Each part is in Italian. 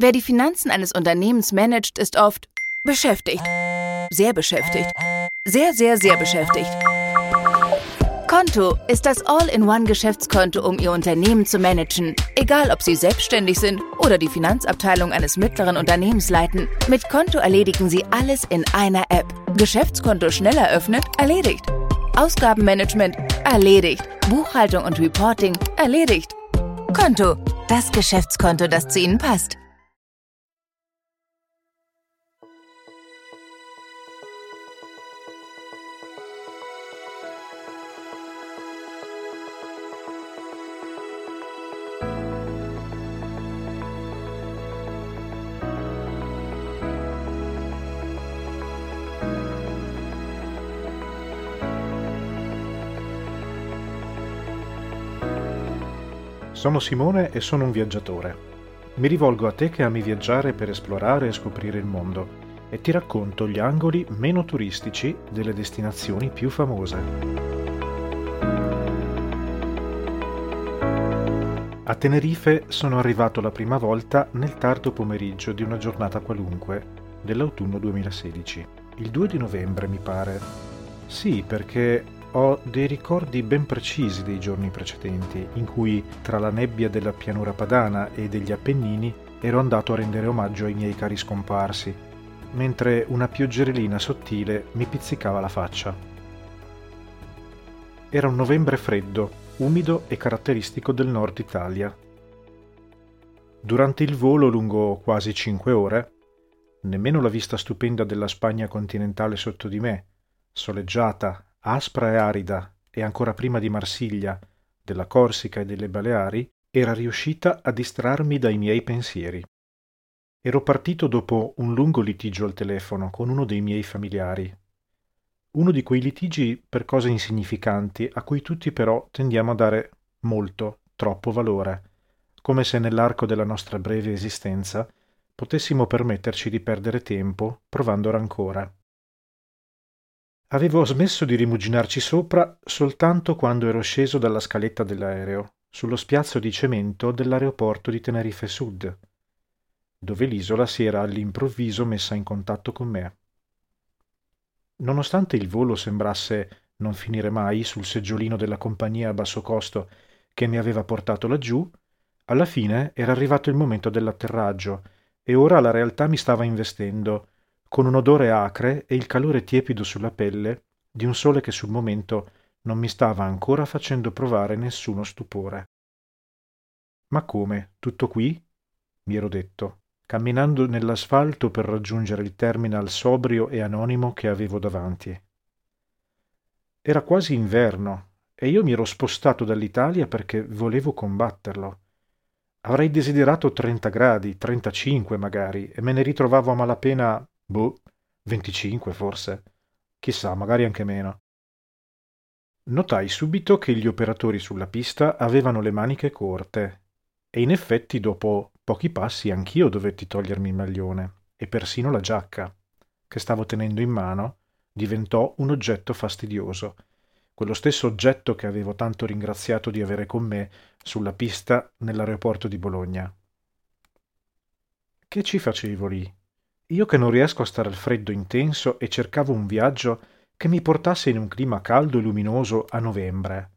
Wer die Finanzen eines Unternehmens managt, ist oft beschäftigt. Sehr beschäftigt. Sehr, sehr, sehr beschäftigt. Konto ist das All-in-One-Geschäftskonto, um Ihr Unternehmen zu managen. Egal, ob Sie selbstständig sind oder die Finanzabteilung eines mittleren Unternehmens leiten. Mit Konto erledigen Sie alles in einer App. Geschäftskonto schnell eröffnet, erledigt. Ausgabenmanagement, erledigt. Buchhaltung und Reporting, erledigt. Konto, das Geschäftskonto, das zu Ihnen passt. Sono Simone e sono un viaggiatore. Mi rivolgo a te che ami viaggiare per esplorare e scoprire il mondo e ti racconto gli angoli meno turistici delle destinazioni più famose. A Tenerife sono arrivato la prima volta nel tardo pomeriggio di una giornata qualunque dell'autunno 2016, il 2 di novembre mi pare. Sì, perché ho dei ricordi ben precisi dei giorni precedenti, in cui tra la nebbia della pianura padana e degli Appennini ero andato a rendere omaggio ai miei cari scomparsi, mentre una pioggerellina sottile mi pizzicava la faccia. Era un novembre freddo, umido e caratteristico del nord Italia. Durante il volo lungo quasi cinque ore, nemmeno la vista stupenda della Spagna continentale sotto di me, soleggiata, aspra e arida e ancora prima di Marsiglia, della Corsica e delle Baleari, era riuscita a distrarmi dai miei pensieri. Ero partito dopo un lungo litigio al telefono con uno dei miei familiari. Uno di quei litigi per cose insignificanti a cui tutti però tendiamo a dare molto, troppo valore, come se nell'arco della nostra breve esistenza potessimo permetterci di perdere tempo provando rancore. Avevo smesso di rimuginarci sopra soltanto quando ero sceso dalla scaletta dell'aereo, sullo spiazzo di cemento dell'aeroporto di Tenerife Sud, dove l'isola si era all'improvviso messa in contatto con me. Nonostante il volo sembrasse non finire mai sul seggiolino della compagnia a basso costo che mi aveva portato laggiù, alla fine era arrivato il momento dell'atterraggio e ora la realtà mi stava investendo con un odore acre e il calore tiepido sulla pelle di un sole che sul momento non mi stava ancora facendo provare nessuno stupore. Ma come? Tutto qui? mi ero detto, camminando nell'asfalto per raggiungere il terminal sobrio e anonimo che avevo davanti. Era quasi inverno e io mi ero spostato dall'Italia perché volevo combatterlo. Avrei desiderato 30 gradi, 35 magari, e me ne ritrovavo a malapena Boh, 25 forse. Chissà, magari anche meno. Notai subito che gli operatori sulla pista avevano le maniche corte e in effetti dopo pochi passi anch'io dovetti togliermi il maglione e persino la giacca, che stavo tenendo in mano, diventò un oggetto fastidioso, quello stesso oggetto che avevo tanto ringraziato di avere con me sulla pista nell'aeroporto di Bologna. Che ci facevo lì? Io che non riesco a stare al freddo intenso e cercavo un viaggio che mi portasse in un clima caldo e luminoso a novembre.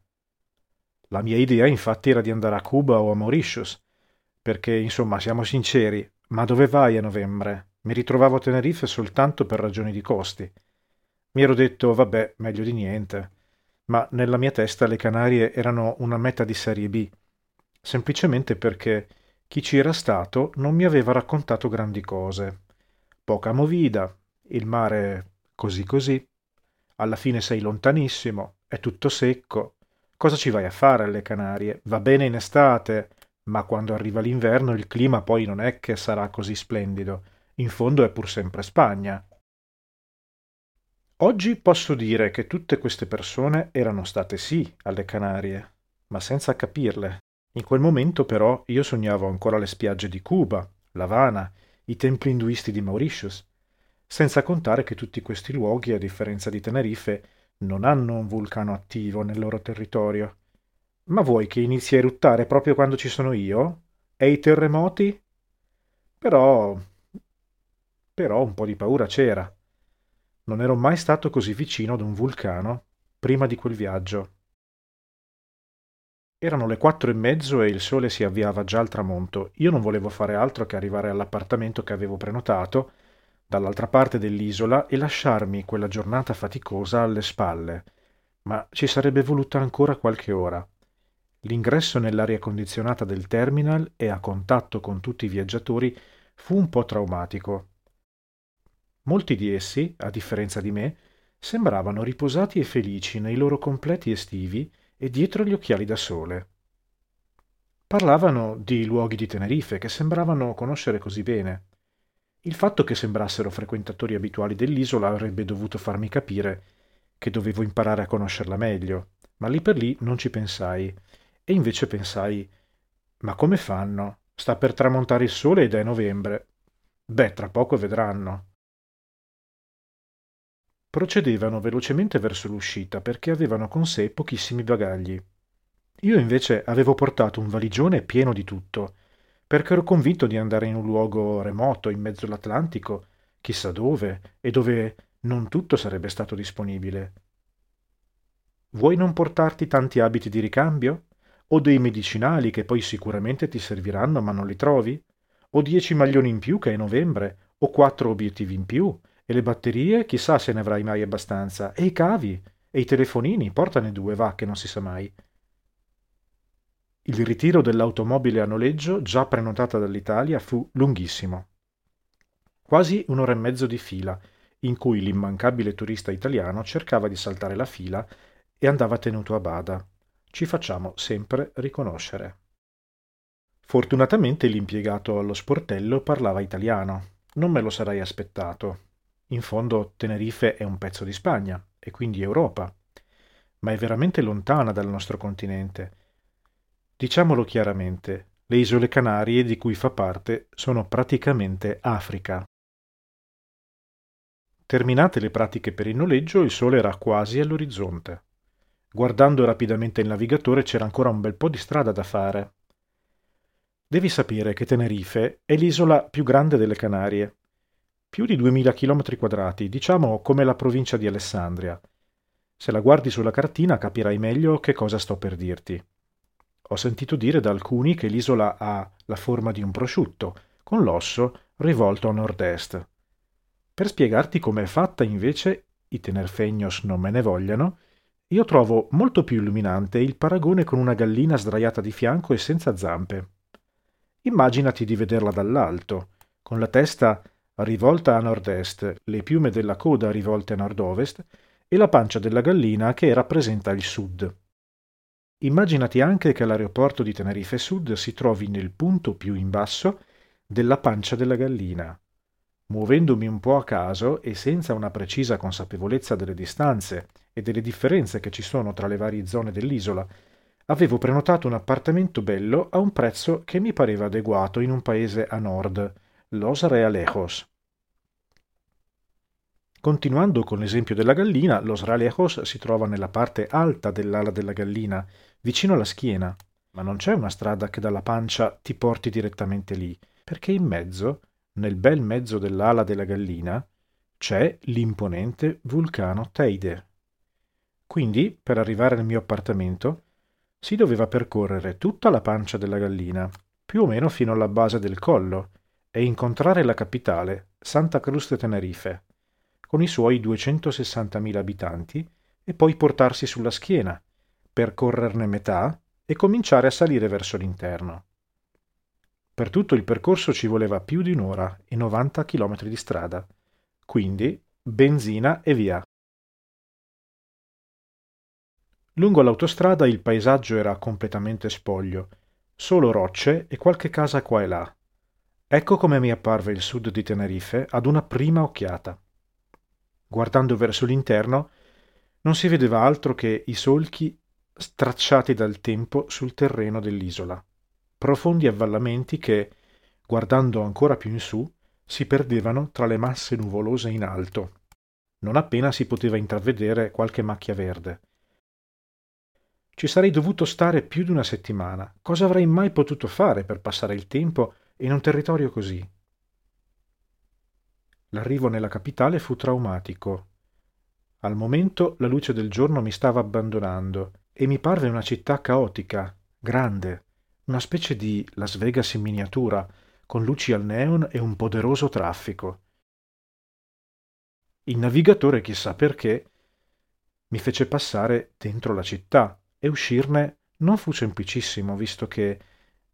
La mia idea infatti era di andare a Cuba o a Mauritius, perché insomma siamo sinceri, ma dove vai a novembre? Mi ritrovavo a Tenerife soltanto per ragioni di costi. Mi ero detto vabbè, meglio di niente, ma nella mia testa le Canarie erano una meta di serie B, semplicemente perché chi ci era stato non mi aveva raccontato grandi cose poca movida, il mare così così, alla fine sei lontanissimo, è tutto secco. Cosa ci vai a fare alle Canarie? Va bene in estate, ma quando arriva l'inverno il clima poi non è che sarà così splendido. In fondo è pur sempre Spagna. Oggi posso dire che tutte queste persone erano state sì alle Canarie, ma senza capirle. In quel momento però io sognavo ancora le spiagge di Cuba, L'Havana, i templi induisti di Mauritius, senza contare che tutti questi luoghi, a differenza di Tenerife, non hanno un vulcano attivo nel loro territorio. Ma vuoi che inizi a eruttare proprio quando ci sono io? E i terremoti? Però... però un po' di paura c'era. Non ero mai stato così vicino ad un vulcano prima di quel viaggio. Erano le quattro e mezzo e il sole si avviava già al tramonto. Io non volevo fare altro che arrivare all'appartamento che avevo prenotato, dall'altra parte dell'isola, e lasciarmi quella giornata faticosa alle spalle. Ma ci sarebbe voluta ancora qualche ora. L'ingresso nell'aria condizionata del terminal e a contatto con tutti i viaggiatori fu un po' traumatico. Molti di essi, a differenza di me, sembravano riposati e felici nei loro completi estivi e dietro gli occhiali da sole. Parlavano di luoghi di Tenerife che sembravano conoscere così bene. Il fatto che sembrassero frequentatori abituali dell'isola avrebbe dovuto farmi capire che dovevo imparare a conoscerla meglio, ma lì per lì non ci pensai. E invece pensai, ma come fanno? Sta per tramontare il sole ed è novembre. Beh, tra poco vedranno. Procedevano velocemente verso l'uscita perché avevano con sé pochissimi bagagli. Io invece avevo portato un valigione pieno di tutto, perché ero convinto di andare in un luogo remoto in mezzo all'Atlantico, chissà dove, e dove non tutto sarebbe stato disponibile. Vuoi non portarti tanti abiti di ricambio? O dei medicinali che poi sicuramente ti serviranno ma non li trovi? O dieci maglioni in più che è novembre? O quattro obiettivi in più? E le batterie, chissà se ne avrai mai abbastanza. E i cavi? E i telefonini? Portane due, va, che non si sa mai. Il ritiro dell'automobile a noleggio, già prenotata dall'Italia, fu lunghissimo. Quasi un'ora e mezzo di fila, in cui l'immancabile turista italiano cercava di saltare la fila e andava tenuto a bada. Ci facciamo sempre riconoscere. Fortunatamente l'impiegato allo sportello parlava italiano. Non me lo sarei aspettato. In fondo Tenerife è un pezzo di Spagna e quindi Europa, ma è veramente lontana dal nostro continente. Diciamolo chiaramente, le isole Canarie di cui fa parte sono praticamente Africa. Terminate le pratiche per il noleggio, il sole era quasi all'orizzonte. Guardando rapidamente il navigatore c'era ancora un bel po' di strada da fare. Devi sapere che Tenerife è l'isola più grande delle Canarie più di 2000 km quadrati, diciamo come la provincia di Alessandria. Se la guardi sulla cartina capirai meglio che cosa sto per dirti. Ho sentito dire da alcuni che l'isola ha la forma di un prosciutto, con l'osso rivolto a nord-est. Per spiegarti com'è fatta, invece, i tenerfegnos non me ne vogliano, io trovo molto più illuminante il paragone con una gallina sdraiata di fianco e senza zampe. Immaginati di vederla dall'alto, con la testa rivolta a nord-est, le piume della coda rivolte a nord-ovest e la pancia della gallina che rappresenta il sud. Immaginati anche che l'aeroporto di Tenerife Sud si trovi nel punto più in basso della pancia della gallina. Muovendomi un po' a caso e senza una precisa consapevolezza delle distanze e delle differenze che ci sono tra le varie zone dell'isola, avevo prenotato un appartamento bello a un prezzo che mi pareva adeguato in un paese a nord, Los Realejos. Continuando con l'esempio della gallina, Los Realejos si trova nella parte alta dell'ala della gallina, vicino alla schiena, ma non c'è una strada che dalla pancia ti porti direttamente lì, perché in mezzo, nel bel mezzo dell'ala della gallina, c'è l'imponente vulcano Teide. Quindi, per arrivare al mio appartamento, si doveva percorrere tutta la pancia della gallina, più o meno fino alla base del collo, e incontrare la capitale, Santa Cruz de Tenerife, con i suoi 260.000 abitanti, e poi portarsi sulla schiena, percorrerne metà e cominciare a salire verso l'interno. Per tutto il percorso ci voleva più di un'ora e 90 km di strada, quindi benzina e via. Lungo l'autostrada il paesaggio era completamente spoglio, solo rocce e qualche casa qua e là, Ecco come mi apparve il sud di Tenerife ad una prima occhiata. Guardando verso l'interno, non si vedeva altro che i solchi stracciati dal tempo sul terreno dell'isola, profondi avvallamenti che, guardando ancora più in su, si perdevano tra le masse nuvolose in alto. Non appena si poteva intravedere qualche macchia verde. Ci sarei dovuto stare più di una settimana. Cosa avrei mai potuto fare per passare il tempo in un territorio così, L'arrivo nella capitale fu traumatico. Al momento la luce del giorno mi stava abbandonando e mi parve una città caotica, grande, una specie di Las Vegas in miniatura, con luci al neon e un poderoso traffico. Il navigatore, chissà perché, mi fece passare dentro la città e uscirne non fu semplicissimo, visto che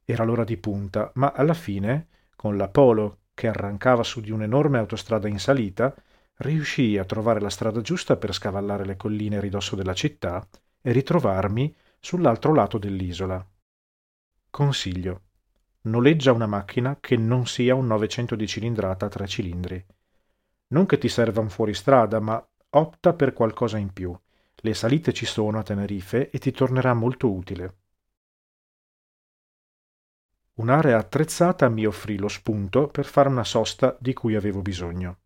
era l'ora di punta, ma alla fine, con la Polo che arrancava su di un'enorme autostrada in salita, riuscii a trovare la strada giusta per scavallare le colline a ridosso della città e ritrovarmi sull'altro lato dell'isola. Consiglio. Noleggia una macchina che non sia un 900 di cilindrata a tre cilindri. Non che ti serva un fuoristrada, ma opta per qualcosa in più. Le salite ci sono a Tenerife e ti tornerà molto utile. Un'area attrezzata mi offrì lo spunto per fare una sosta di cui avevo bisogno.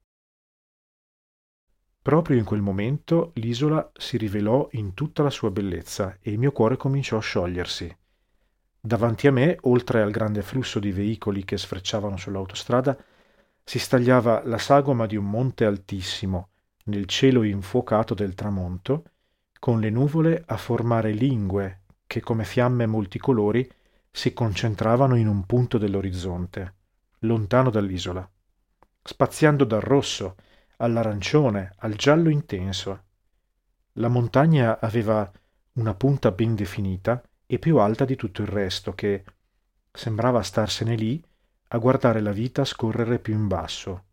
Proprio in quel momento l'isola si rivelò in tutta la sua bellezza e il mio cuore cominciò a sciogliersi. Davanti a me, oltre al grande flusso di veicoli che sfrecciavano sull'autostrada, si stagliava la sagoma di un monte altissimo, nel cielo infuocato del tramonto, con le nuvole a formare lingue che come fiamme multicolori si concentravano in un punto dell'orizzonte, lontano dall'isola, spaziando dal rosso all'arancione al giallo intenso. La montagna aveva una punta ben definita e più alta di tutto il resto che sembrava starsene lì a guardare la vita scorrere più in basso.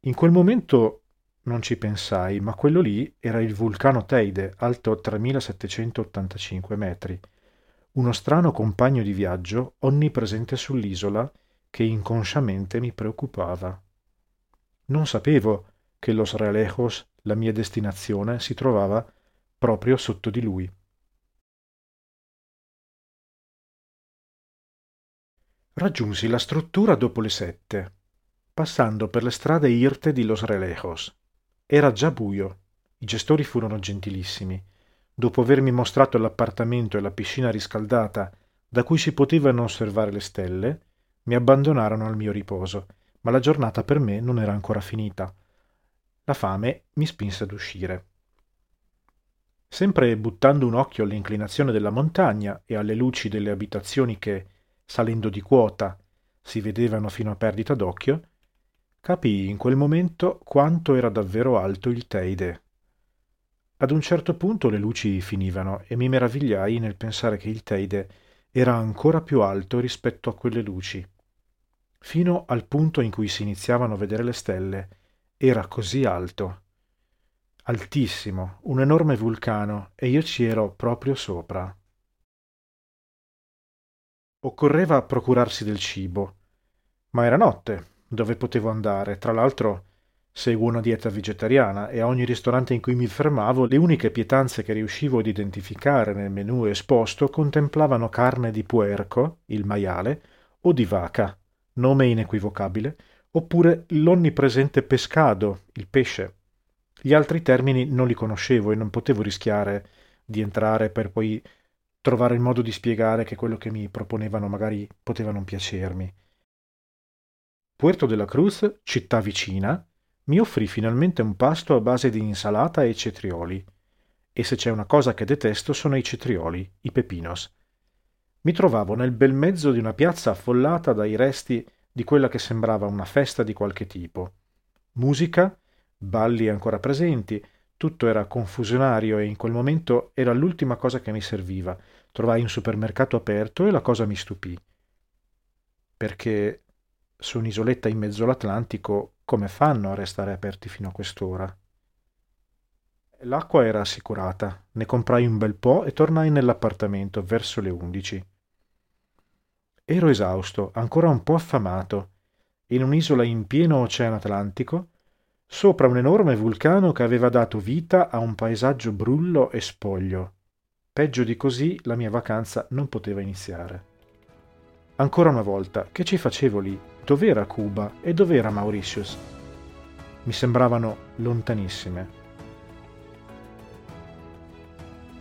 In quel momento non ci pensai, ma quello lì era il vulcano Teide, alto 3785 metri, uno strano compagno di viaggio onnipresente sull'isola che inconsciamente mi preoccupava. Non sapevo che Los Realejos, la mia destinazione, si trovava proprio sotto di lui. Raggiunsi la struttura dopo le sette, passando per le strade irte di Los Realejos. Era già buio. I gestori furono gentilissimi dopo avermi mostrato l'appartamento e la piscina riscaldata da cui si potevano osservare le stelle, mi abbandonarono al mio riposo, ma la giornata per me non era ancora finita. La fame mi spinse ad uscire. Sempre buttando un occhio all'inclinazione della montagna e alle luci delle abitazioni che, salendo di quota, si vedevano fino a perdita d'occhio, capii in quel momento quanto era davvero alto il Teide. Ad un certo punto le luci finivano e mi meravigliai nel pensare che il Teide era ancora più alto rispetto a quelle luci. Fino al punto in cui si iniziavano a vedere le stelle, era così alto. Altissimo, un enorme vulcano, e io ci ero proprio sopra. Occorreva procurarsi del cibo, ma era notte, dove potevo andare? Tra l'altro Seguo una dieta vegetariana e a ogni ristorante in cui mi fermavo le uniche pietanze che riuscivo ad identificare nel menù esposto contemplavano carne di puerco, il maiale, o di vaca, nome inequivocabile, oppure l'onnipresente pescado, il pesce. Gli altri termini non li conoscevo e non potevo rischiare di entrare per poi trovare il modo di spiegare che quello che mi proponevano magari poteva non piacermi. Puerto de la Cruz, città vicina, mi offrì finalmente un pasto a base di insalata e cetrioli. E se c'è una cosa che detesto sono i cetrioli, i pepinos. Mi trovavo nel bel mezzo di una piazza affollata dai resti di quella che sembrava una festa di qualche tipo. Musica, balli ancora presenti, tutto era confusionario e in quel momento era l'ultima cosa che mi serviva. Trovai un supermercato aperto e la cosa mi stupì. Perché su un'isoletta in mezzo all'Atlantico come fanno a restare aperti fino a quest'ora? L'acqua era assicurata, ne comprai un bel po' e tornai nell'appartamento verso le undici. Ero esausto, ancora un po' affamato, in un'isola in pieno oceano Atlantico, sopra un enorme vulcano che aveva dato vita a un paesaggio brullo e spoglio. Peggio di così la mia vacanza non poteva iniziare. Ancora una volta, che ci facevo lì? Dov'era Cuba e dov'era Mauritius? Mi sembravano lontanissime.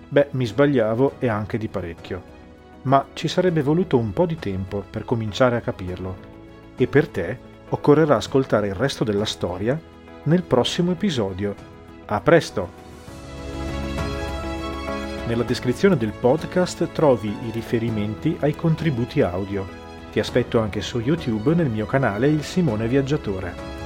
Beh, mi sbagliavo e anche di parecchio. Ma ci sarebbe voluto un po' di tempo per cominciare a capirlo. E per te occorrerà ascoltare il resto della storia nel prossimo episodio. A presto! Nella descrizione del podcast trovi i riferimenti ai contributi audio. Ti aspetto anche su YouTube nel mio canale Il Simone Viaggiatore.